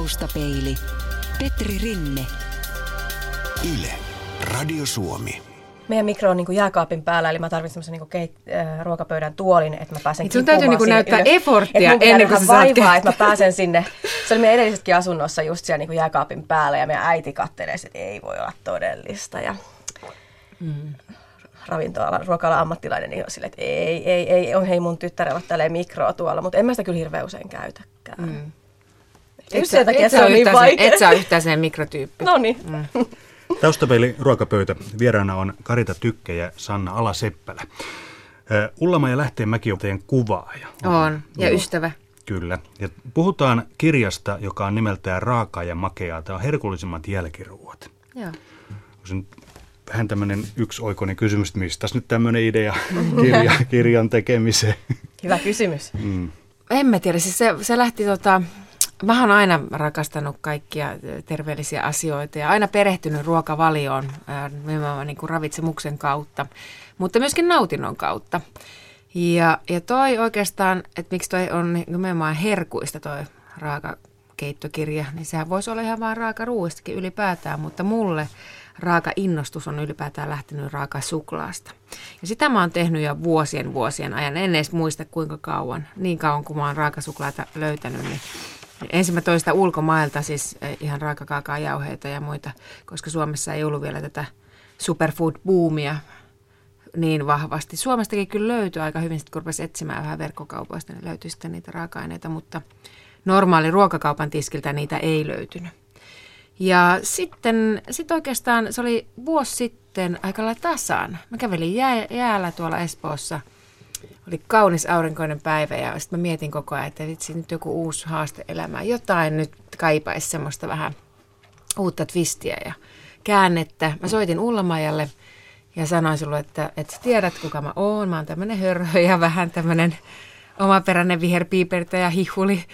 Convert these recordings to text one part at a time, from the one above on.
Taustapeili. Petri Rinne. Yle. Radio Suomi. Meidän mikro on niin kuin jääkaapin päällä, eli mä tarvitsen semmoisen niin keit- äh, ruokapöydän tuolin, että mä pääsen Niin sun täytyy niin näyttää ylös. efforttia Et ennen kuin tehdä sä saat vaivaa, että mä pääsen sinne. Se oli meidän edellisessäkin asunnossa just siellä niin kuin jääkaapin päällä, ja meidän äiti kattelee, että ei voi olla todellista. Ja Mm. ravintoalan, ruoka ammattilainen, niin on silleen, että ei, ei, ei, on hei mun tyttärellä tälleen mikroa tuolla, mutta en mä sitä kyllä hirveän usein käytäkään. Mm. Just sen takia et se sä on niin vaikea. Et sä ole yhtään sen mikrotyyppi. No niin. Taustapeili ruokapöytä. Vieraana on Karita Tykke ja Sanna Alaseppälä. Ullama ja Lähteenmäki on teidän kuvaaja. On, ja Joo, ystävä. Kyllä. Ja puhutaan kirjasta, joka on nimeltään Raakaa ja makeaa. Tämä on herkullisimmat jälkiruuat. Joo. Nyt vähän tämmöinen yksioikoinen kysymys, että mistä nyt tämmöinen idea kirja, kirjan tekemiseen? Hyvä kysymys. Mm. En mä tiedä, siis se, se lähti tota, mä oon aina rakastanut kaikkia terveellisiä asioita ja aina perehtynyt ruokavalioon ää, nimenomaan niin kuin ravitsemuksen kautta, mutta myöskin nautinnon kautta. Ja, ja toi oikeastaan, että miksi toi on nimenomaan herkuista toi raakakeittokirja, niin sehän voisi olla ihan vaan raakaruuistakin ylipäätään, mutta mulle raaka innostus on ylipäätään lähtenyt raaka suklaasta. Ja sitä mä oon tehnyt jo vuosien vuosien ajan, en edes muista kuinka kauan, niin kauan kuin mä oon raakasuklaata löytänyt, niin Ensin mä toin sitä ulkomailta, siis eh, ihan raakakaakaajauheita ja muita, koska Suomessa ei ollut vielä tätä superfood-boomia niin vahvasti. Suomestakin kyllä löytyi aika hyvin, sitten kun rupesi etsimään vähän verkkokaupoista, niin löytyi sitten niitä raaka-aineita, mutta normaali ruokakaupan tiskiltä niitä ei löytynyt. Ja sitten sit oikeastaan se oli vuosi sitten aika lailla tasan. Mä kävelin jää, jäällä tuolla Espoossa. Oli kaunis aurinkoinen päivä ja sitten mä mietin koko ajan, että vitsi nyt joku uusi haaste elämään. Jotain nyt kaipaisi semmoista vähän uutta twistiä ja käännettä. Mä soitin Ullamajalle ja sanoin sulle, että, että sä tiedät kuka mä oon. Mä oon tämmönen hörhö ja vähän tämmönen omaperäinen viherpiipertä ja hihuli.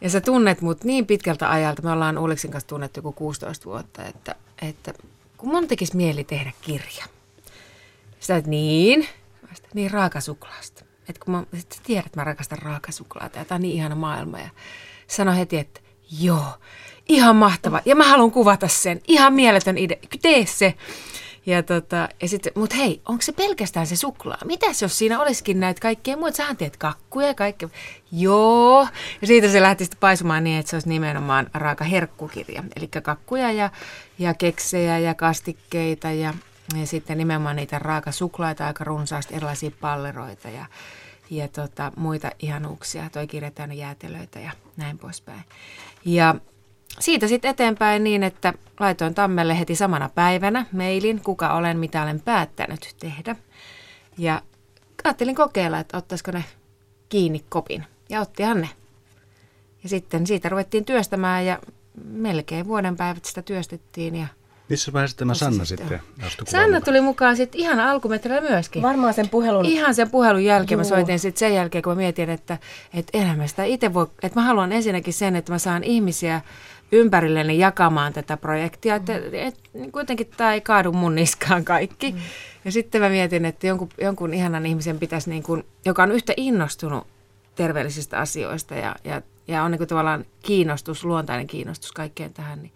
Ja sä tunnet mut niin pitkältä ajalta, me ollaan Ulliksin kanssa tunnettu joku 16 vuotta, että, että kun mun tekisi mieli tehdä kirja. Sä et niin, niin raakasuklaasta. Että kun mä, sit sä tiedät, että mä rakastan raakasuklaata ja tää on niin ihana maailma. Ja sano heti, että joo, ihan mahtava. Ja mä haluan kuvata sen. Ihan mieletön idea. Tee se. Ja tota, ja sitten, mut hei, onko se pelkästään se suklaa? Mitäs jos siinä olisikin näitä kaikkea muuta? Sähän teet kakkuja ja kaikkea. Joo. Ja siitä se lähti sitten paisumaan niin, että se olisi nimenomaan raaka herkkukirja. Eli kakkuja ja, ja keksejä ja kastikkeita ja, ja sitten nimenomaan niitä raakasuklaita aika runsaasti, erilaisia palleroita ja, ja tota, muita ihanuuksia. Toi kirja täynnä jäätelöitä ja näin poispäin. Ja siitä sitten eteenpäin niin, että laitoin Tammelle heti samana päivänä mailin, kuka olen, mitä olen päättänyt tehdä. Ja ajattelin kokeilla, että ottaisiko ne kiinni kopin. Ja ottihan ne. Ja sitten siitä ruvettiin työstämään ja melkein vuoden päivät sitä työstettiin. Ja Missä vaiheessa tämä Sanna sitten- sitten astui Sanna tuli mukaan sitten ihan alkumetrillä myöskin. Varmaan sen puhelun... Ihan sen puhelun jälkeen mä Juu. soitin sitten sen jälkeen, kun mä mietin, että, että enhän mä sitä itse voi, että mä haluan ensinnäkin sen, että mä saan ihmisiä ympärilleni jakamaan tätä projektia, että et, niin kuitenkin tämä ei kaadu mun niskaan kaikki. Mm. Ja sitten mä mietin, että jonkun, jonkun ihanan ihmisen pitäisi, niin kuin, joka on yhtä innostunut terveellisistä asioista ja, ja, ja on niin kuin tavallaan kiinnostus, luontainen kiinnostus kaikkeen tähän, niin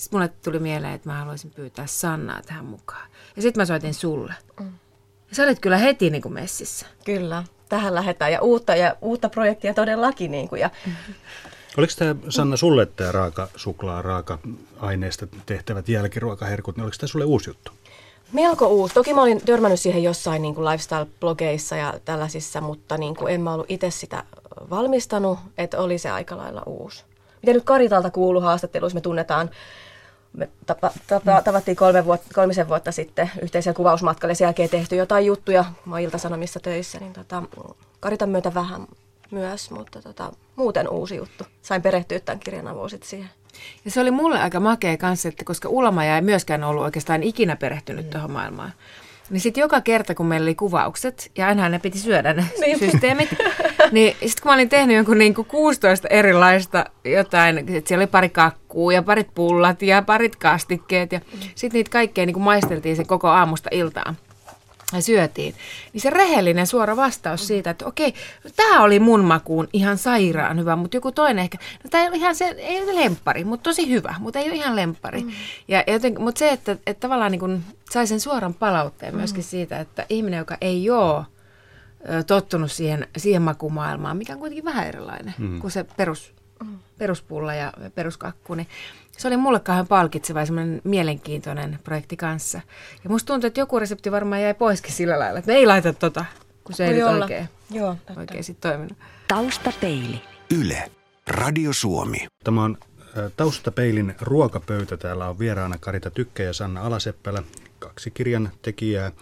sitten mulle tuli mieleen, että mä haluaisin pyytää Sannaa tähän mukaan. Ja sitten mä soitin sulle. Ja sä olit kyllä heti niin kuin messissä. Kyllä, tähän lähdetään ja uutta, ja uutta projektia todellakin. Niin kuin, ja Oliko tämä Sanna sulle tämä raaka suklaa, raaka-aineista tehtävät jälkiruokaherkut, niin oliko tämä sulle uusi juttu? melko uusi. Toki mä olin törmännyt siihen jossain niin kuin lifestyle-blogeissa ja tällaisissa, mutta niin kuin en mä ollut itse sitä valmistanut, että oli se aika lailla uusi. Mitä nyt Karitalta kuuluu haastatteluissa, me tunnetaan, me tapa, tapa, tavattiin kolme vuotta, kolmisen vuotta sitten yhteisellä kuvausmatkalla ja sen jälkeen tehty jotain juttuja, mä oon Ilta-Sanomissa töissä, niin tota, Karitan myötä vähän myös, mutta tota, muuten uusi juttu. Sain perehtyä tämän kirjan avulla siihen. Ja se oli mulle aika makea kanssa, että koska Ulmaja ei myöskään ollut oikeastaan ikinä perehtynyt mm. tuohon maailmaan. Niin sitten joka kerta, kun meillä oli kuvaukset, ja aina ne piti syödä ne Niin. systeemit, niin sitten kun mä olin tehnyt jonkun niin kuin 16 erilaista jotain, että siellä oli pari kakkuu ja parit pullat ja parit kastikkeet, ja sitten niitä kaikkea niin kuin maisteltiin se koko aamusta iltaan. Ja syötiin, niin se rehellinen suora vastaus siitä, että okei, tämä oli mun makuun ihan sairaan hyvä, mutta joku toinen ehkä, no tämä ei ole ihan se, ei ole lemppari, mutta tosi hyvä, mutta ei ole ihan lemppari. Mm. Ja joten, mutta se, että, että tavallaan niin kun sai sen suoran palautteen myöskin mm. siitä, että ihminen, joka ei ole tottunut siihen, siihen makumaailmaan, mikä on kuitenkin vähän erilainen mm. kuin se perus, mm. peruspulla ja peruskakku, niin se oli mulle kauhean palkitseva ja semmoinen mielenkiintoinen projekti kanssa. Ja musta tuntuu, että joku resepti varmaan jäi poiskin sillä lailla, että me ei laita tota, kun se Voi ei nyt oikein, Joo, oikein sit toiminut. Taustapeili. Yle. Radio Suomi. Tämä on Taustapeilin ruokapöytä. Täällä on vieraana Karita Tykkä ja Sanna Alaseppälä, kaksi kirjan tekijää.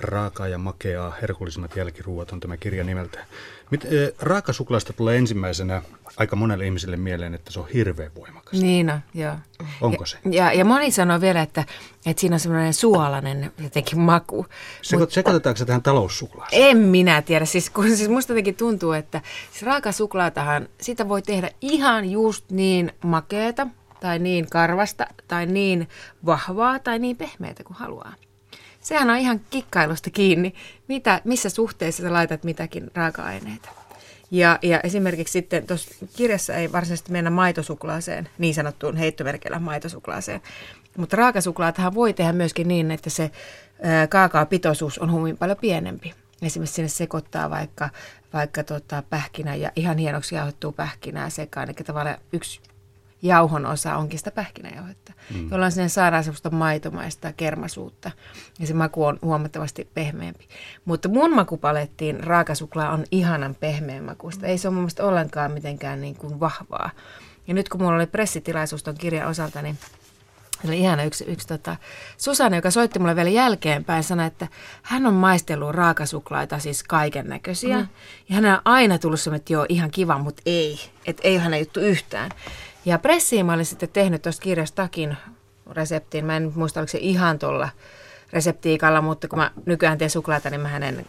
Raakaa ja makeaa, herkullisimmat jälkiruuat on tämä kirja nimeltä. Mit, äh, raakasuklaasta tulee ensimmäisenä aika monelle ihmiselle mieleen, että se on hirveän voimakas. Niin on, joo. Onko ja, se? Ja, ja moni sanoo vielä, että, että siinä on semmoinen suolainen jotenkin maku. Seko, Mut, sekoitetaanko se tähän taloussuklaaseen? En minä tiedä. Siis, kun, siis musta jotenkin tuntuu, että siis raakasuklaatahan, sitä voi tehdä ihan just niin makeeta, tai niin karvasta, tai niin vahvaa, tai niin pehmeätä kuin haluaa. Sehän on ihan kikkailusta kiinni, mitä, missä suhteessa sä laitat mitäkin raaka-aineita. Ja, ja esimerkiksi sitten tuossa kirjassa ei varsinaisesti mennä maitosuklaaseen, niin sanottuun heittomerkillä maitosuklaaseen. Mutta raakasuklaatahan voi tehdä myöskin niin, että se kaakaopitoisuus on hyvin paljon pienempi. Esimerkiksi sinne sekoittaa vaikka, vaikka tota pähkinä ja ihan hienoksi jauhettua pähkinää sekaan. Eli tavallaan yksi jauhon osa onkin sitä pähkinäjauhetta, mm. jolloin sinne saadaan semmoista maitomaista kermasuutta ja se maku on huomattavasti pehmeämpi. Mutta mun makupalettiin raakasuklaa on ihanan pehmeän makuista. Ei se ole mun mielestä ollenkaan mitenkään niin kuin vahvaa. Ja nyt kun mulla oli pressitilaisuus ton kirjan osalta, niin oli ihana yksi, yksi tota, Susanne, joka soitti mulle vielä jälkeenpäin, sanoi, että hän on maistellut raakasuklaita, siis kaiken näköisiä. Mm. Ja hän on aina tullut semmoinen, että joo, ihan kiva, mutta ei. Että ei ole hänen juttu yhtään. Ja pressiin mä olin sitten tehnyt tuosta kirjasta takin reseptiin. Mä en muista, oliko se ihan tuolla reseptiikalla, mutta kun mä nykyään teen suklaata, niin mä en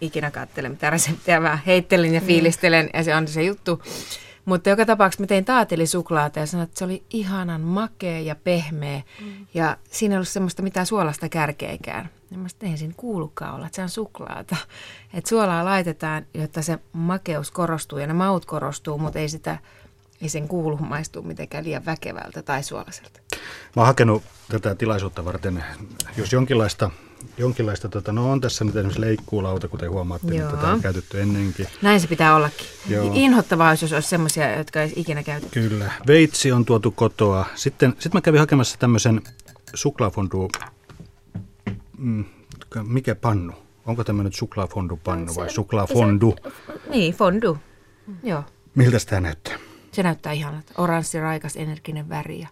ikinä katsele mitä reseptiä. Mä heittelin ja niin. fiilistelen ja se on se juttu. Mutta joka tapauksessa mä tein taatelisuklaata ja sanoin, että se oli ihanan makea ja pehmeä. Mm. Ja siinä ei ollut semmoista mitään suolasta kärkeikään. Ja mä tein siinä kuulukaan olla, että se on suklaata. Että suolaa laitetaan, jotta se makeus korostuu ja ne maut korostuu, mutta ei sitä ei sen kuulu maistuu mitenkään liian väkevältä tai suolaiselta. Mä oon hakenut tätä tilaisuutta varten, jos jonkinlaista, jonkinlaista tota, no on tässä nyt esimerkiksi leikkuulauta, kuten huomaatte, Joo. niin tätä on käytetty ennenkin. Näin se pitää ollakin. Joo. Inhottavaa jos olisi semmoisia, jotka ei ikinä käytetty. Kyllä. Veitsi on tuotu kotoa. Sitten, sitten mä kävin hakemassa tämmöisen suklaafondu, mm, mikä pannu? Onko tämmöinen suklaafondu-pannu vai suklaafondu? Niin, fondu. Joo. Miltä tämä näyttää? Se näyttää ihan oranssi, raikas, energinen väri ja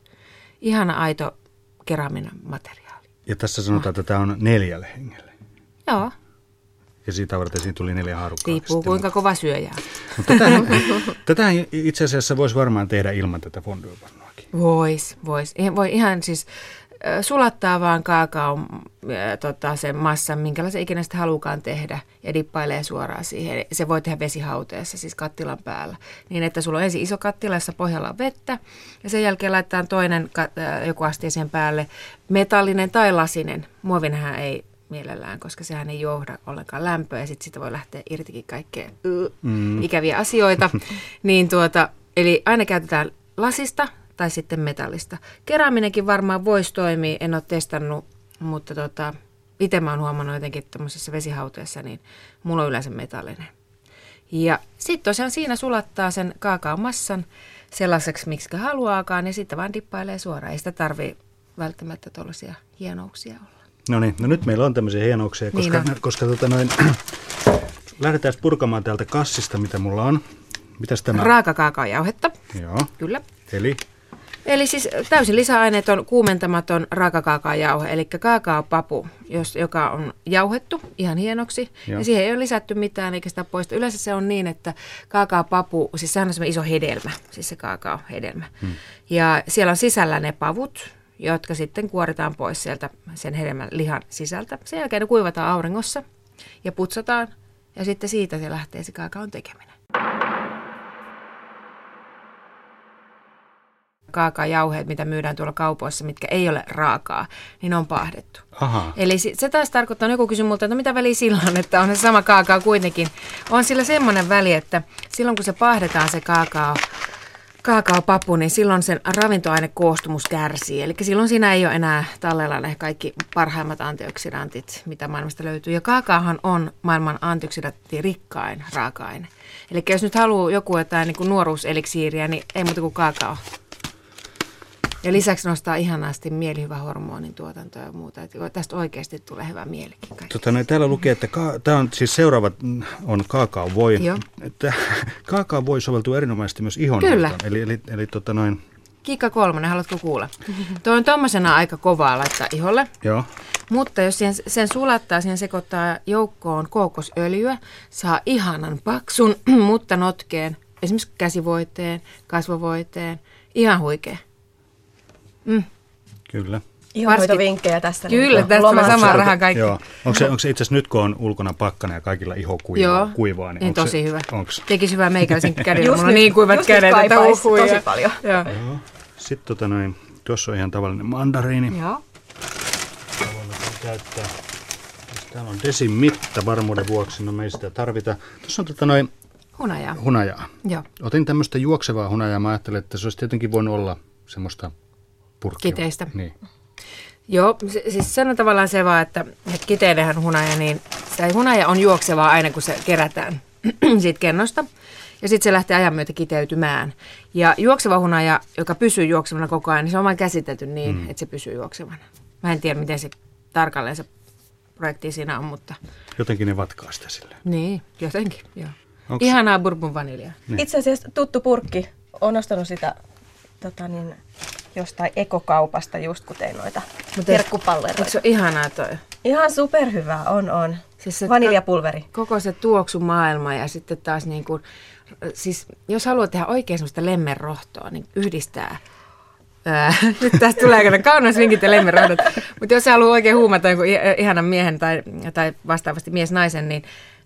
ihana aito keraminen materiaali. Ja tässä sanotaan, että tämä on neljälle hengelle. Joo. Ja siitä varten siinä tuli neljä haarukkaa. Riippuu kuinka kova syöjä tätä itse asiassa voisi varmaan tehdä ilman tätä fonduopannuakin. Vois, vois. Voi ihan siis sulattaa vaan kaakaon tota, sen massan, minkälaisen ikinä sitä halukaan tehdä, ja dippailee suoraan siihen. Se voi tehdä vesihauteessa, siis kattilan päällä. Niin, että sulla on ensin iso kattila, jossa pohjalla on vettä, ja sen jälkeen laitetaan toinen joku astia sen päälle, metallinen tai lasinen. Muovinhän ei mielellään, koska sehän ei johda ollenkaan lämpöä, ja sitten siitä voi lähteä irtikin kaikkea mm. ikäviä asioita. niin tuota, eli aina käytetään lasista, tai sitten metallista. Keraaminenkin varmaan voisi toimia, en ole testannut, mutta tota, itse mä oon huomannut jotenkin tuommoisessa vesihauteessa, niin mulla on yleensä metallinen. Ja sitten tosiaan siinä sulattaa sen kaakaon massan sellaiseksi, miksi haluaakaan, ja sitten vaan dippailee suoraan. Ei sitä tarvii välttämättä tuollaisia hienouksia olla. No niin, no nyt meillä on tämmöisiä hienouksia, koska, niin koska tota noin, lähdetään purkamaan täältä kassista, mitä mulla on. Mitäs tämä? Raakakaakaojauhetta. Joo. Kyllä. Eli? Eli siis täysin lisäaineeton kuumentamaton raakakaakaojauhe, eli kaakaopapu, jos, joka on jauhettu ihan hienoksi. Joo. Ja siihen ei ole lisätty mitään eikä sitä poista. Yleensä se on niin, että kaakaopapu, siis sehän on semmoinen iso hedelmä, siis se kaakaohedelmä. Hmm. Ja siellä on sisällä ne pavut, jotka sitten kuoritaan pois sieltä sen hedelmän lihan sisältä. Sen jälkeen ne kuivataan auringossa ja putsataan ja sitten siitä se lähtee se kaakaon tekeminen. Kaakaajauheet, mitä myydään tuolla kaupoissa, mitkä ei ole raakaa, niin on pahdettu. Aha. Eli se taas tarkoittaa, joku kysyi multa, että no mitä väliä sillä on, että on se sama kaakao kuitenkin. On sillä semmoinen väli, että silloin kun se pahdetaan se kaakao, kaakaopapu, niin silloin sen ravintoainekoostumus kärsii. Eli silloin siinä ei ole enää tallella ne kaikki parhaimmat antioksidantit, mitä maailmasta löytyy. Ja kaakaahan on maailman antioksidantti-rikkain raaka-aine. Eli jos nyt haluaa joku jotain niin nuoruuseliksiiriä, niin ei muuta kuin kaakao. Ja lisäksi nostaa ihanasti mielihyvähormonin tuotantoa ja muuta. Että tästä oikeasti tulee hyvä mielikin. Tota, no, täällä lukee, että ka- tämä on siis seuraava mm, on kaakaovoi. Joo. Että kaakaovoi soveltuu erinomaisesti myös ihon Kyllä. Eli, eli, eli tota noin, Kikka kolmonen, haluatko kuulla? Tuo on tuommoisena aika kovaa laittaa iholle. joo. Mutta jos sen, sen sulattaa, siihen sekoittaa joukkoon kookosöljyä, saa ihanan paksun, mutta notkeen, esimerkiksi käsivoiteen, kasvovoiteen, ihan huikea. Kyllä. Ihonhoitovinkkejä tästä. Kyllä, niin tästä tulee lomassa. sama raha kaikki. Joo. Onko se, onko se itse asiassa nyt, kun on ulkona pakkana ja kaikilla iho kuivaa, Joo, kuivaa niin niin onko tosi se, hyvä. Onks? Tekisi hyvää meikäläisen kädellä, Just mulla on nyt- niin kuivat kädet, että uhuja. tosi paljon. Joo. Joo. Sitten tota noin, tuossa on ihan tavallinen mandariini. Joo. Käyttää. Täällä on desin mitta varmuuden vuoksi, no me ei sitä tarvita. Tuossa on tota noin Hunajaa. hunajaa. Joo. Otin tämmöistä juoksevaa hunajaa. Mä ajattelin, että se olisi tietenkin voinut olla semmoista purkkia. Kiteistä. Niin. Joo, se, siis se on tavallaan se vaan, että, että kiteilehän hunaja, niin se hunaja on juoksevaa aina, kun se kerätään siitä kennosta. Ja sitten se lähtee ajan myötä kiteytymään. Ja juokseva hunaja, joka pysyy juoksevana koko ajan, niin se on vain käsitelty niin, mm. että se pysyy juoksevana. Mä en tiedä, miten se tarkalleen se projekti siinä on, mutta Jotenkin ne vatkaa sitä silleen. niin, jotenkin, joo. Onks- Ihanaa bourbon vaniljaa. Niin. Itse asiassa tuttu purkki. Olen ostanut sitä tota niin, jostain ekokaupasta just kun tein noita herkkupalleroita. Eikö se ihanaa toi? Ihan superhyvää on, on. Siis se- Vaniljapulveri. koko se tuoksumaailma ja sitten taas niin kuin, siis jos haluat tehdä oikein semmoista lemmenrohtoa, niin yhdistää Ää, nyt tästä tulee aika kaunas vinkit ja. Mutta jos haluaa oikein huumata jonkun ihanan miehen tai, tai vastaavasti mies-naisen, niin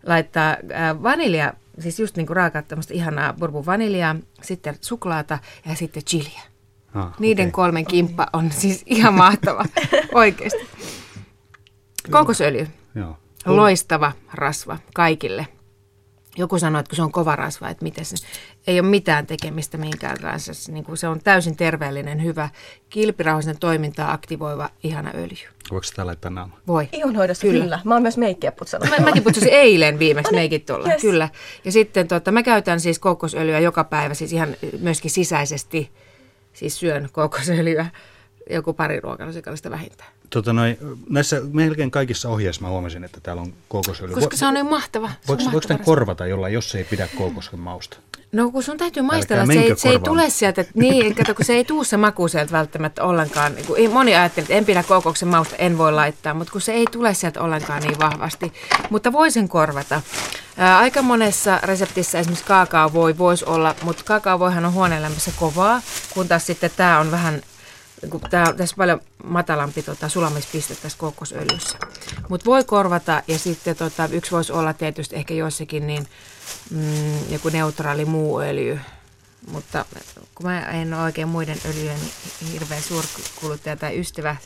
laittaa vanilja, siis just niin kuin raakaa tämmöistä ihanaa bourbon vaniljaa, sitten suklaata ja sitten chiliä. Ah, Niiden okei. kolmen kimppa on siis ihan mahtava, oikeasti. Kokosöljy, Joo. loistava rasva kaikille. Joku sanoi, että kun se on kova rasva, että miten se ei ole mitään tekemistä minkään kanssa. Se, niin kuin se on täysin terveellinen, hyvä, kilpirauhasen toimintaa aktivoiva, ihana öljy. Voiko sitä laittaa naama? Voi. Ihonhoidossa Kyllä. kyllä. kyllä. Mä oon myös meikkiä putsannut. Mä, mäkin putsasin eilen viimeksi meikit tuolla, yes. kyllä. Ja sitten tota, mä käytän siis kokosöljyä joka päivä, siis ihan myöskin sisäisesti, siis syön kokosöljyä joku pari ruokalusikallista vähintään. Tota noin, näissä melkein kaikissa ohjeissa mä huomasin, että täällä on kookosöljy. Koska se on niin mahtava. Se Voiko, voiko mahtava tämän rasva. korvata jollain, jos se ei pidä kookosken mausta? No kun sun täytyy maistella, se ei, se ei tule sieltä, että niin, kato, kun se ei tuu se maku sieltä välttämättä ollenkaan. Niin kuin moni ajattelee, että en pidä kookoksen mausta, en voi laittaa, mutta kun se ei tule sieltä ollenkaan niin vahvasti. Mutta voisin korvata. Ää, aika monessa reseptissä esimerkiksi kaakao voi voisi olla, mutta kaakao voihan on huoneelämässä kovaa, kun taas sitten tämä on vähän kun tää, tässä on paljon matalampi tota, sulamispiste tässä kokosöljyssä. Mutta voi korvata ja sitten tota, yksi voisi olla tietysti ehkä joissakin niin mm, joku neutraali muu öljy. Mutta kun mä en ole oikein muiden öljyjen hirveän suurkuluttaja tai ystävä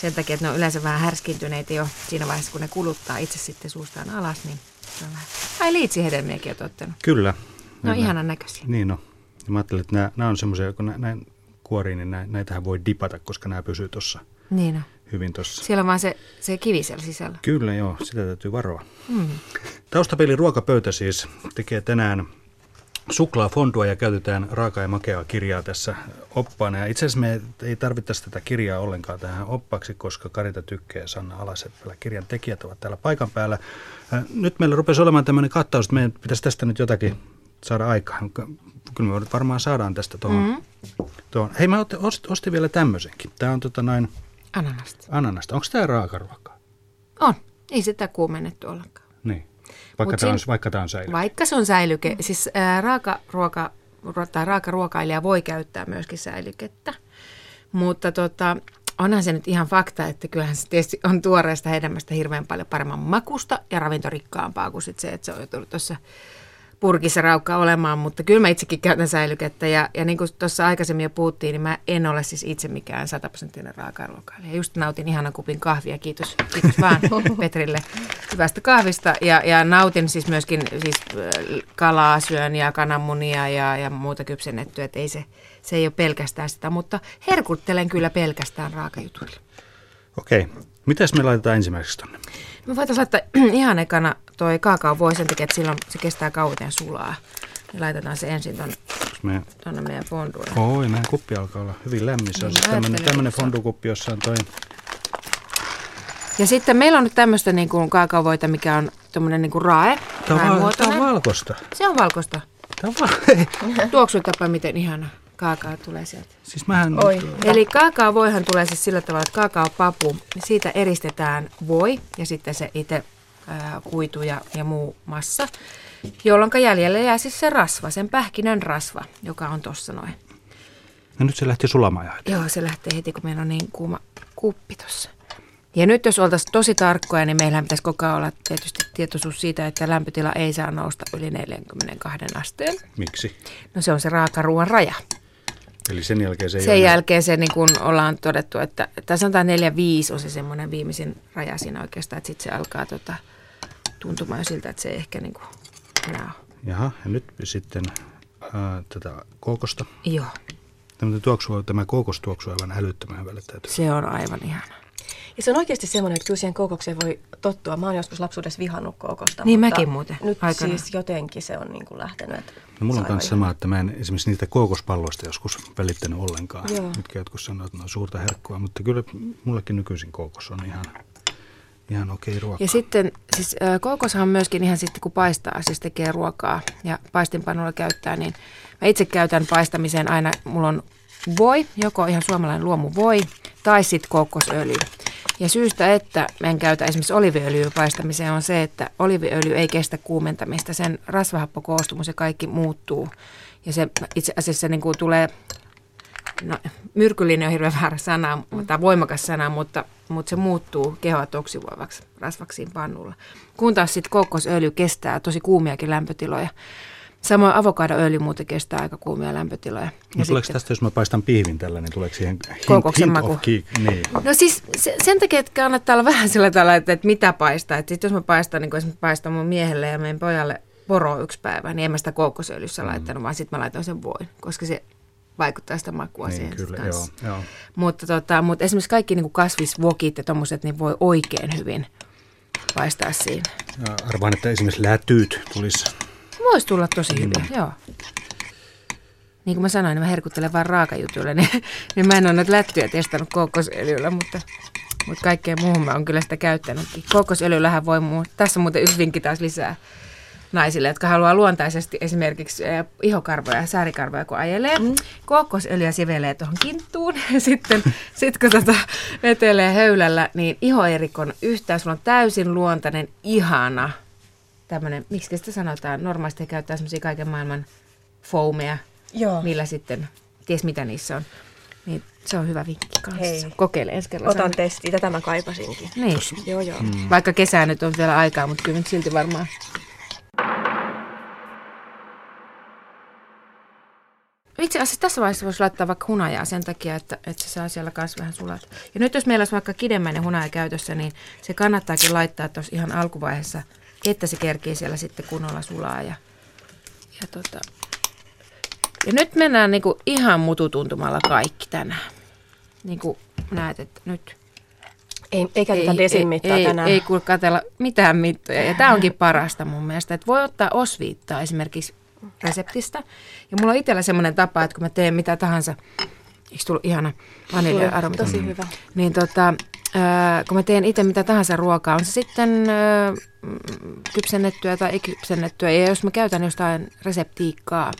sen takia, että ne on yleensä vähän härskintyneitä jo siinä vaiheessa, kun ne kuluttaa itse sitten suustaan alas, niin se on vähän... Ai liitsihedelmiäkin olet ottanut. Kyllä. Nämä- ihanan näköisiä. Niin on. Ja mä ajattelin, että nämä, nämä on semmoisia, kun nä- näin kuoriin, niin nä- näitähän voi dipata, koska nämä pysyy tuossa Niin hyvin tuossa. Siellä on vaan se, se kivi siellä sisällä. Kyllä joo, sitä täytyy varoa. Mm. Taustapeli Ruokapöytä siis tekee tänään suklaafondua ja käytetään raaka- ja makeaa kirjaa tässä oppaana. Ja itse asiassa me ei tarvittaisi tätä kirjaa ollenkaan tähän oppaksi, koska Karita Tykkö ja Sanna Alaseppälä, kirjan tekijät, ovat täällä paikan päällä. Äh, Nyt meillä rupesi olemaan tämmöinen kattaus, että meidän pitäisi tästä nyt jotakin saada aikaan. Kyllä me varmaan saadaan tästä tuohon. Mm. Tuohon. Hei, mä ostin, ostin- vielä tämmöisenkin. Tämä on tota noin Ananasta. ananasta. Onko tämä raakaruokaa? On. Ei sitä kuumennettu ollenkaan. Niin. Vaikka Mut tämä on, siinä- vaikka tämä on säilynyt. Vaikka se on säilyke, siis ää, raakaruoka ru- tai raakaruokailija voi käyttää myöskin säilykettä. Mutta tota, onhan se nyt ihan fakta, että kyllähän se tietysti on tuoreesta hedelmästä hirveän paljon paremman makusta ja ravintorikkaampaa kuin sit se, että se on jo tuossa purkissa raukka olemaan, mutta kyllä mä itsekin käytän säilykettä. Ja, ja niin kuin tuossa aikaisemmin jo puhuttiin, niin mä en ole siis itse mikään sataprosenttinen raakaruokailija. Just nautin ihanan kupin kahvia, kiitos, kiitos vaan Petrille hyvästä kahvista. Ja, ja nautin siis myöskin siis kalaa syön ja kananmunia ja, ja muuta kypsennettyä, että ei se, se ei ole pelkästään sitä, mutta herkuttelen kyllä pelkästään raakajutuilla. Okei. Mitäs me laitetaan ensimmäiseksi tonne? Me voitaisiin laittaa ihan ekana toi kaakao voi sen takia, että silloin se kestää kauteen sulaa. Ja laitetaan se ensin tonne, me... tonne meidän fonduille. Oi, meidän kuppi alkaa olla hyvin lämmin. Se on mä tämmöinen, tämmöinen fondukuppi, jossa on toi... Ja sitten meillä on nyt tämmöistä niin kuin kaakaovoita, mikä on tämmöinen niin kuin rae, Tää on, raemuotoinen. on valkoista. Se on valkoista. Tää on Tuoksutapa, miten ihana kaakao tulee sieltä. siis mähän... Oi. Eli kaakaovoihan tulee siis sillä tavalla, että kaakaopapu, siitä eristetään voi ja sitten se itse ää, kuitu ja, ja muu massa, jolloin jäljelle jää siis se rasva, sen pähkinän rasva, joka on tuossa noin. No nyt se lähti sulamaan heti. Joo, se lähtee heti, kun meillä on niin kuuma kuppi tuossa. Ja nyt jos oltaisiin tosi tarkkoja, niin meillähän pitäisi koko ajan olla tietysti tietoisuus siitä, että lämpötila ei saa nousta yli 42 asteen. Miksi? No se on se raakaruuan raja. Eli sen jälkeen se ei Sen jälkeen se niin kun ollaan todettu, että, että sanotaan 4-5 on se semmoinen viimeisin raja siinä oikeastaan, että sitten se alkaa tota, tuntumaan siltä, että se ei ehkä niin kuin enää ole. Jaha, ja nyt sitten ää, tätä kookosta. Joo, Tämä tuoksua, tämä kookos tuoksuu aivan älyttömän hyvälle täytyy. se on aivan ihana. Ja se on oikeasti semmoinen, että kyllä siihen koukokseen voi tottua. Mä oon joskus lapsuudessa vihannut koukosta. Niin mutta mäkin muuten, Nyt aikanaan. siis jotenkin se on niin kuin lähtenyt. Että No mulla on myös sama, että mä en esimerkiksi niitä kookospalloista joskus välittänyt ollenkaan. Joo. Mitkä jotkut sanoo, että ne on suurta herkkua, mutta kyllä mullekin nykyisin kookos on ihan, ihan okei ruoka. Ja sitten, siis äh, kookoshan on myöskin ihan sitten kun paistaa, siis tekee ruokaa ja paistinpanolla käyttää, niin mä itse käytän paistamiseen aina, mulla on voi, joko ihan suomalainen luomu voi, tai sitten kookosöljy. Ja syystä, että en käytä esimerkiksi oliviöljyä paistamiseen, on se, että oliviöljy ei kestä kuumentamista. Sen rasvahappokoostumus ja kaikki muuttuu. Ja se itse asiassa niin kuin tulee no, myrkyllinen on hirveän väärä sana, tai voimakas sana, mutta, mutta se muuttuu kehoa toksivoivaksi rasvaksiin pannulla. Kun taas sitten kokosöljy kestää tosi kuumiakin lämpötiloja. Samoin avokadoöljy muuten kestää aika kuumia lämpötiloja. no tuleeko tästä, jos mä paistan pihvin tällä, niin tuleeko siihen hint, hint maku. of kick? Niin. No siis se, sen takia, että kannattaa olla vähän sillä tavalla, että, että mitä paistaa. Että sit jos mä paistan, niin kuin esimerkiksi paistan mun miehelle ja meidän pojalle poro yksi päivä, niin en mä sitä kookosöljyssä mm. laittanut, vaan sitten mä laitoin sen voin, koska se vaikuttaa sitä makua Niin, siihen kyllä, kanssa. joo, joo. Mutta, tota, mutta esimerkiksi kaikki niin kuin kasvisvokit ja tommoset, niin voi oikein hyvin paistaa siinä. Ja arvaan, että esimerkiksi lätyyt tulisi. Voisi tulla tosi hyviä, joo. Niin kuin mä sanoin, niin mä herkuttelen vaan raakajutuilla, niin, niin mä en ole näitä lättyjä testannut kookosöljyllä, mutta, mutta kaikkeen muuhun mä oon kyllä sitä käyttänytkin. Kookosöljyllähän voi muu, tässä on muuten yksi vinkki taas lisää naisille, jotka haluaa luontaisesti esimerkiksi ihokarvoja ja säärikarvoja, kun ajelee. Mm. Kookosöljyä sivelee tuohon kinttuun ja sitten sit kun tota vetelee höylällä, niin ihoerikon yhtään, sulla on täysin luontainen, ihana tämmöinen, miksi sitä sanotaan, normaalisti he käyttää semmoisia kaiken maailman foameja, Joo. millä sitten, ties mitä niissä on. Niin se on hyvä vinkki kanssa. Hei. Kokeile ensi kerralla. Otan testiin, tätä mä kaipasinkin. Niin. Joo, joo. Mm. Vaikka kesää nyt on vielä aikaa, mutta kyllä nyt silti varmaan. Itse asiassa tässä vaiheessa voisi laittaa vaikka hunajaa sen takia, että, että se saa siellä kanssa vähän sulat. Ja nyt jos meillä olisi vaikka kidemmäinen hunaja käytössä, niin se kannattaakin laittaa tuossa ihan alkuvaiheessa, että se kerkii siellä sitten kunnolla sulaa. Ja, ja, tota. ja nyt mennään niinku ihan mututuntumalla kaikki tänään. Niin kuin näet, että nyt Ei, ei käytetä desimittaa ei, tänään. Ei, ei kuule katsella mitään mittoja. Ja tämä onkin parasta mun mielestä, että voi ottaa osviittaa esimerkiksi reseptistä. Ja mulla on itsellä semmoinen tapa, että kun mä teen mitä tahansa, eikö tullut ihana vanilja aromita? Tosi hyvä. Niin tota, kun mä teen itse mitä tahansa ruokaa, on se sitten mm, kypsennettyä tai ei kypsennettyä, ja jos mä käytän jostain reseptiikkaa,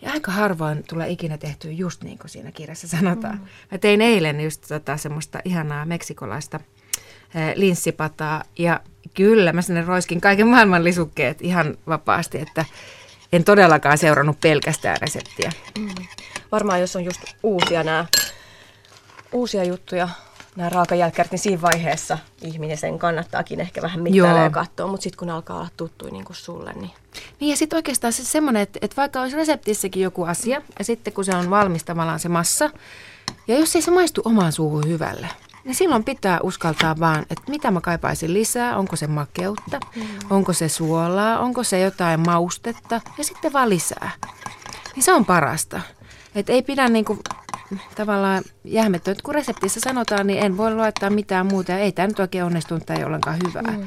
niin aika harvoin tulee ikinä tehtyä just niin kuin siinä kirjassa sanotaan. Mm. Mä tein eilen just tota, semmoista ihanaa meksikolaista linssipataa, ja kyllä mä sinne roiskin kaiken maailman lisukkeet ihan vapaasti, että en todellakaan seurannut pelkästään reseptiä. Varmaan jos on just uusia nämä uusia juttuja, nämä raakajälkkärit, niin siinä vaiheessa ihminen sen kannattaakin ehkä vähän mittailla ja katsoa, mutta sitten kun alkaa olla tuttu niin kuin sulle, niin Niin ja sitten oikeastaan se semmoinen, että, että vaikka olisi reseptissäkin joku asia, ja sitten kun se on valmis tavallaan se massa, ja jos ei se maistu omaan suuhun hyvälle, niin silloin pitää uskaltaa vaan, että mitä mä kaipaisin lisää, onko se makeutta, mm. onko se suolaa, onko se jotain maustetta, ja sitten vaan lisää. Niin se on parasta. Että ei pidä niinku tavallaan jähmettyä, että kun reseptissä sanotaan, niin en voi laittaa mitään muuta, ja ei tämä nyt oikein onnistunut, tai ei ollenkaan hyvää. Mm.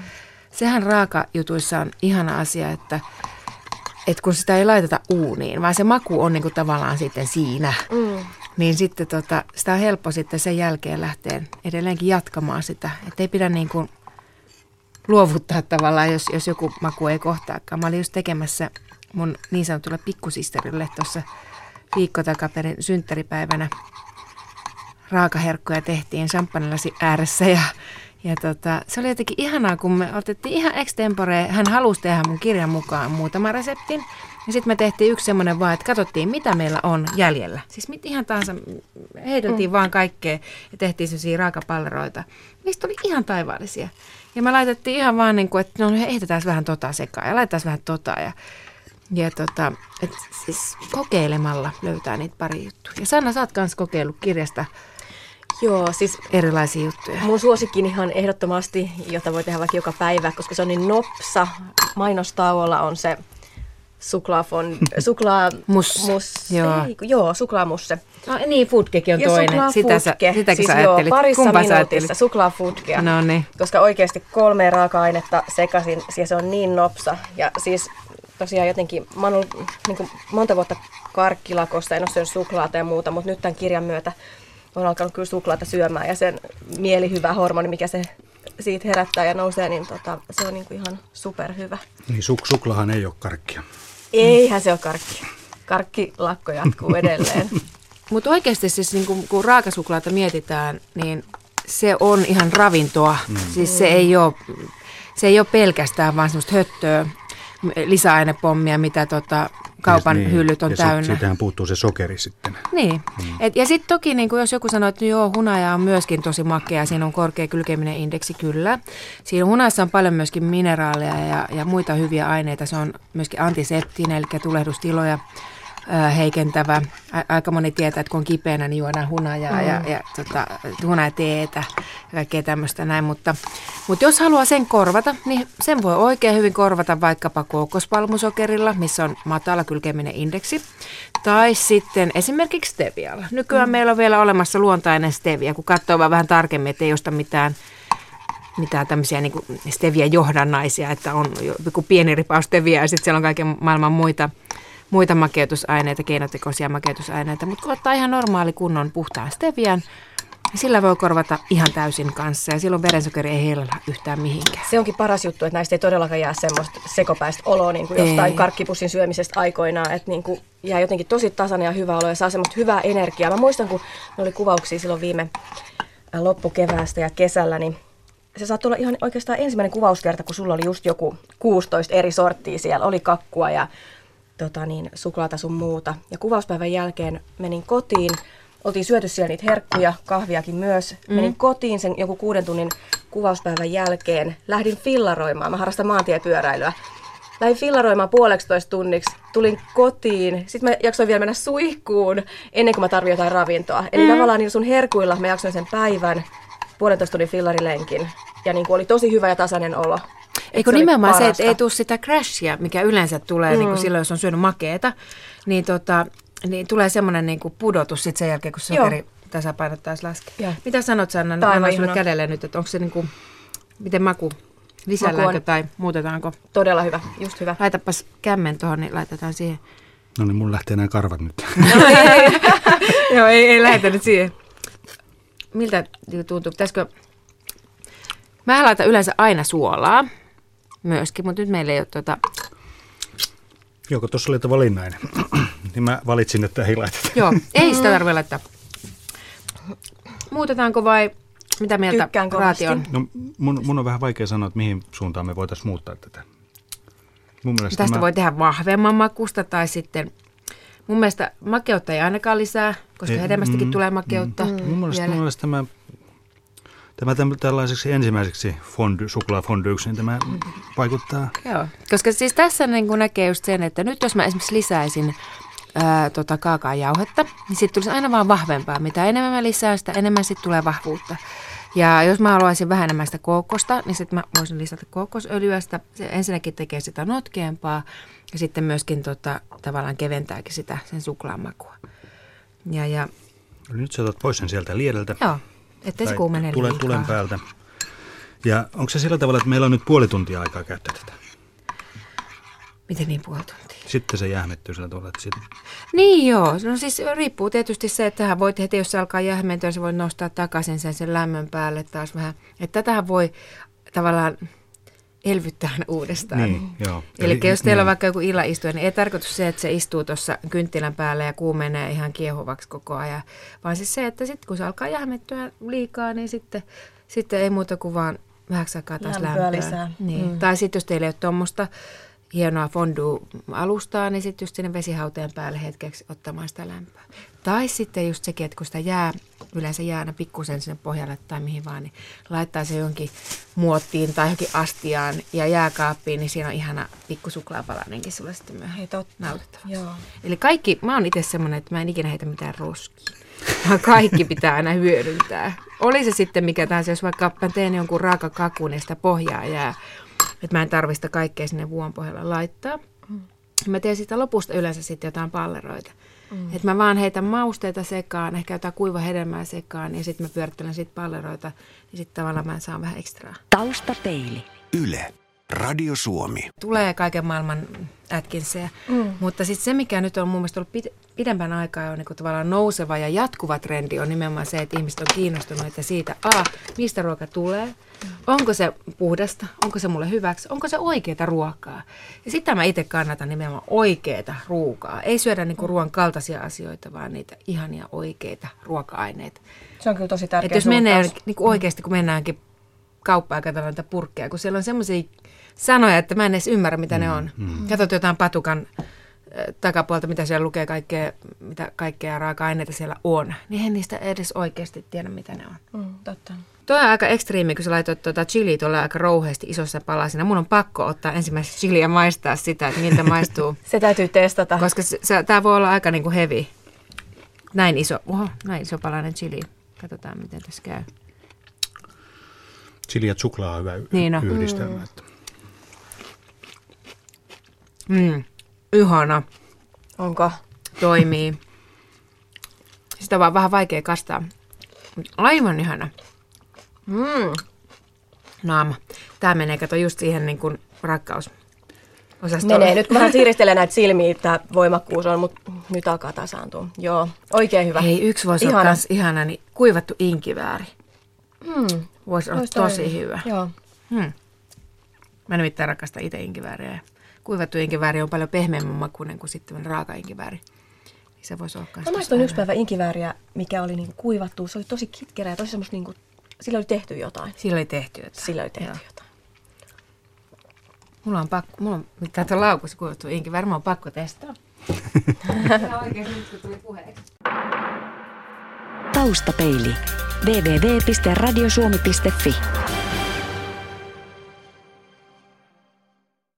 Sehän raakajutuissa on ihana asia, että että kun sitä ei laiteta uuniin, vaan se maku on niinku tavallaan sitten siinä, mm. niin sitten tota, sitä on helppo sitten sen jälkeen lähteä edelleenkin jatkamaan sitä. Että ei pidä niinku luovuttaa tavallaan, jos, jos joku maku ei kohtaakaan. Mä olin just tekemässä mun niin sanotulle pikkusisterille tuossa viikko takaperin synttäripäivänä raakaherkkuja tehtiin champagnelasi ääressä ja, ja tota, se oli jotenkin ihanaa, kun me otettiin ihan extempore, hän halusi tehdä mun kirjan mukaan muutaman reseptin. Ja sitten me tehtiin yksi semmoinen vaan, että katsottiin mitä meillä on jäljellä. Siis mit ihan tahansa, heiteltiin mm. vaan kaikkea ja tehtiin sellaisia raakapalleroita. Niistä oli ihan taivaallisia. Ja me laitettiin ihan vaan niin kuin, että no heitetään vähän tota sekaan ja laitetaan vähän tota ja ja tota, et siis kokeilemalla löytää niitä pari juttuja. Ja Sanna, sä oot kanssa kokeillut kirjasta joo, siis erilaisia juttuja. mun suosikin ihan ehdottomasti, jota voi tehdä vaikka joka päivä, koska se on niin nopsa. Mainostauolla on se suklaafon, suklaa... Mus. mus Joo. Ei, joo, suklaamusse. No niin, foodcake on Ja toinen. Sitä sä, sitäkin siis sä joo, ajattelit. parissa Kumpaa sä minuutissa. No niin. Koska oikeasti kolme raaka-ainetta sekaisin, ja se on niin nopsa. Ja siis tosiaan jotenkin, mä oon ollut niin kuin monta vuotta karkkilakossa, en ole syönyt suklaata ja muuta, mutta nyt tämän kirjan myötä olen alkanut kyllä suklaata syömään ja sen mielihyvä hormoni, mikä se siitä herättää ja nousee, niin tota, se on niin kuin ihan superhyvä. Niin suk- suklahan ei ole karkkia. Eihän se ole karkki. Karkkilakko jatkuu edelleen. Mutta oikeasti siis niin kun, kun raakasuklaata mietitään, niin se on ihan ravintoa. Mm. Siis se ei, ole, se ei ole pelkästään vaan semmoista höttöä, lisäainepommia, mitä tota, kaupan niin, hyllyt on ja täynnä. Sit, siitähän puuttuu se sokeri sitten. Niin. Mm. Et, ja sitten toki, niin jos joku sanoo, että joo, hunaja on myöskin tosi makea, siinä on korkea glykeminen indeksi, kyllä. Siinä hunajassa on paljon myöskin mineraaleja ja, ja muita hyviä aineita. Se on myöskin antiseptinen, eli tulehdustiloja heikentävä. Aika moni tietää, että kun on kipeänä, niin juodaan hunajaa mm. ja, ja tota, hunajateetä ja kaikkea tämmöistä näin. Mutta, mutta jos haluaa sen korvata, niin sen voi oikein hyvin korvata vaikkapa kokospalmusokerilla, missä on matala glykeminen indeksi. Tai sitten esimerkiksi stevialla. Nykyään mm. meillä on vielä olemassa luontainen stevia, kun katsoo vaan vähän tarkemmin, että ei osta mitään mitään tämmöisiä niin stevia-johdannaisia, että on joku pieni ripaus stevia ja sitten siellä on kaiken maailman muita, muita makeutusaineita, keinotekoisia makeutusaineita. Mutta kun ottaa ihan normaali kunnon puhtaan stevian, niin sillä voi korvata ihan täysin kanssa ja silloin verensokeri ei heilalla yhtään mihinkään. Se onkin paras juttu, että näistä ei todellakaan jää semmoista sekopäistä oloa niin kuin jostain Ei. karkkipussin syömisestä aikoinaan. Että niin kuin jää jotenkin tosi tasainen ja hyvä olo ja saa semmoista hyvää energiaa. Mä muistan, kun ne oli kuvauksia silloin viime äh, loppukeväästä ja kesällä, niin se saattoi olla ihan oikeastaan ensimmäinen kuvauskerta, kun sulla oli just joku 16 eri sorttia siellä. Oli kakkua ja tota niin, suklaata sun muuta. Ja kuvauspäivän jälkeen menin kotiin. Oltiin syöty siellä niitä herkkuja, kahviakin myös. Mm. Menin kotiin sen joku kuuden tunnin kuvauspäivän jälkeen. Lähdin fillaroimaan. Mä harrastan maantiepyöräilyä. Lähdin fillaroimaan puoleksitoista tunniksi. Tulin kotiin. Sitten mä jaksoin vielä mennä suihkuun ennen kuin mä tarvitsin jotain ravintoa. Eli mm. tavallaan niin sun herkuilla mä jaksoin sen päivän puolentoista tunnin fillarilenkin. Ja niin kuin oli tosi hyvä ja tasainen olo. Et Eikö se nimenomaan se, että ei tule sitä crashia, mikä yleensä tulee mm. niin kuin silloin, jos on syönyt makeeta, niin, tota, niin tulee semmoinen niin kuin pudotus sit sen jälkeen, kun Joo. sokeri tasapainot taas laskee. Joo. Mitä sanot Sanna? Tämä on sulle ihanaa. kädelle nyt, että onko se niin kuin, miten maku? Lisällänkö on- tai muutetaanko? Todella hyvä, just hyvä. Laitapas kämmen tuohon, niin laitetaan siihen. No niin, mun lähtee nämä karvat nyt. Joo, ei, ei lähetä nyt siihen. Miltä tuntuu? Pitäisikö... Mä laitan yleensä aina suolaa myöskin, mutta nyt meillä ei ole tuota... Joko tuossa oli että valinnainen, niin mä valitsin, että ei laiteta. Joo, ei sitä tarvitse laittaa. Muutetaanko vai mitä mieltä Tykkään Raati on? No mun, mun on vähän vaikea sanoa, että mihin suuntaan me voitaisiin muuttaa tätä. Mun mielestä Tästä mä, voi tehdä vahvemman makusta tai sitten... Mun mielestä makeutta ei ainakaan lisää, koska Ei, hedelmästäkin mm, tulee makeutta. mun mielestä, mun mielestä tämä Tämä täm- tällaiseksi ensimmäiseksi fondy, suklaafondyksi, niin tämä vaikuttaa Joo, koska siis tässä niin kuin näkee just sen, että nyt jos mä esimerkiksi lisäisin ää, tota kaakaajauhetta, niin siitä tulisi aina vaan vahvempaa. Mitä enemmän mä lisään, sitä enemmän sitten tulee vahvuutta. Ja jos mä haluaisin vähän enemmän sitä kookosta, niin sitten mä voisin lisätä kookosöljyä. Sitä, se ensinnäkin tekee sitä notkeampaa ja sitten myöskin tota, tavallaan keventääkin sitä sen suklaamakua. Ja, ja Nyt sä otat pois sen sieltä liedeltä. joo, ettei se kuumene tule, liikaa. tulen päältä. Ja onko se sillä tavalla, että meillä on nyt puoli tuntia aikaa käyttää tätä? Miten niin puoli tuntia? Sitten se jähmettyy sillä tavalla, että sit... Niin joo, no siis riippuu tietysti se, että tähän voit heti, jos se alkaa jähmentyä, se voi nostaa takaisin sen, sen lämmön päälle taas vähän. Että tätähän voi tavallaan elvyttää aina uudestaan. Niin, joo. Eli, Eli jos teillä niin. on vaikka joku illaistuja, niin ei tarkoitus se, että se istuu tuossa kynttilän päällä ja kuumenee ihan kiehuvaksi koko ajan, vaan siis se, että sitten kun se alkaa jähmettyä liikaa, niin sitten, sitten ei muuta kuin vaan vähäksi aikaa taas Lämpöä lämpöä. lisää. Niin. Mm. Tai sitten jos teillä ei ole tuommoista hienoa fondue-alustaa, niin sitten just sinne vesihauteen päälle hetkeksi ottamaan sitä lämpöä. Tai sitten just sekin, että kun sitä jää, yleensä jää aina pikkusen sinne pohjalle tai mihin vaan, niin laittaa se jonkin muottiin tai johonkin astiaan ja jääkaappiin, niin siinä on ihana pikku suklaapalanenkin sulle sitten myöhemmin nautittavaksi. Joo. Eli kaikki, mä oon itse semmoinen, että mä en ikinä heitä mitään roskia. Vaan kaikki pitää aina hyödyntää. Oli se sitten mikä tahansa, jos vaikka mä teen jonkun raakakakun ja sitä pohjaa jää, että mä en tarvista kaikkea sinne vuon pohjalle laittaa. Mä teen sitä lopusta yleensä sitten jotain palleroita. Mm. Että mä vaan heitän mausteita sekaan, ehkä jotain kuivahedelmää sekaan ja sitten mä pyörittelen siitä palleroita, niin sitten tavallaan mä saan vähän ekstraa. Taustapeili. Yle. Radio Suomi. tulee kaiken maailman Atkinsia. Mm. Mutta sitten se, mikä nyt on mun mielestä ollut pid- pidempään aikaa on niin tavallaan nouseva ja jatkuva trendi, on nimenomaan se, että ihmiset on kiinnostuneita siitä, a, mistä ruoka tulee, mm. onko se puhdasta, onko se mulle hyväksi, onko se oikeaa ruokaa. Ja sitä mä itse kannatan nimenomaan oikeaa ruokaa. Ei syödä niin ruoan kaltaisia asioita, vaan niitä ihania oikeita ruoka-aineita. Se on kyllä tosi tärkeä Että jos menee niin kuin oikeasti, kun mennäänkin katsotaan niitä purkkeja, kun siellä on semmoisia sanoja, että mä en edes ymmärrä, mitä ne on. Mm. Katsot jotain patukan takapuolta, mitä siellä lukee, kaikkea, mitä kaikkea raaka-aineita siellä on, niin en niistä edes oikeasti tiedä, mitä ne on. Mm, totta. Tuo on aika ekstriimi, kun sä laitoit tuota chili tuolla aika rouheasti isossa palasina. Mun on pakko ottaa ensimmäiseksi chiliä ja maistaa sitä, että miltä maistuu. Se täytyy testata. Koska se, se, tämä voi olla aika niin kuin heavy. Näin iso, oho, näin iso palainen chili. Katsotaan, miten tässä käy. Chili ja suklaa on hyvä Niin on. yhdistelmä. Että. Mm, ihana. Onko? toimii. Sitä on vaan vähän vaikea kastaa. Aivan ihana Mm. naama. Tämä menee, kato just siihen niin kuin rakkaus. Osastolle. Menee. Nyt vähän siiristelen näitä silmiä, tämä voimakkuus on, mutta nyt alkaa tasaantua. Joo, oikein hyvä. Hei, yksi voisi olla Ihana. kans ihana, niin kuivattu inkivääri. Mm. Voisi olla tosi hyvä. Joo. Hmm. Mä nimittäin rakastan itse inkivääriä. Kuivattu inkivääri on paljon pehmeämmän makuinen kuin sitten raaka inkivääri. Niin se voisi olla Mä maistoin yksi päivä inkivääriä, mikä oli niinku kuivattu. Se oli tosi kitkerä ja tosi semmoista niinku, sillä oli tehty jotain. Sillä oli tehty jotain. Sillä oli tehty Joo. jotain. Mulla on pakko, mulla on, täältä on laukussa kuivattu inkivääri, mä on pakko testaa. Ihan oikein nyt, kun tuli puheeksi. Taustapeili. www.radiosuomi.fi.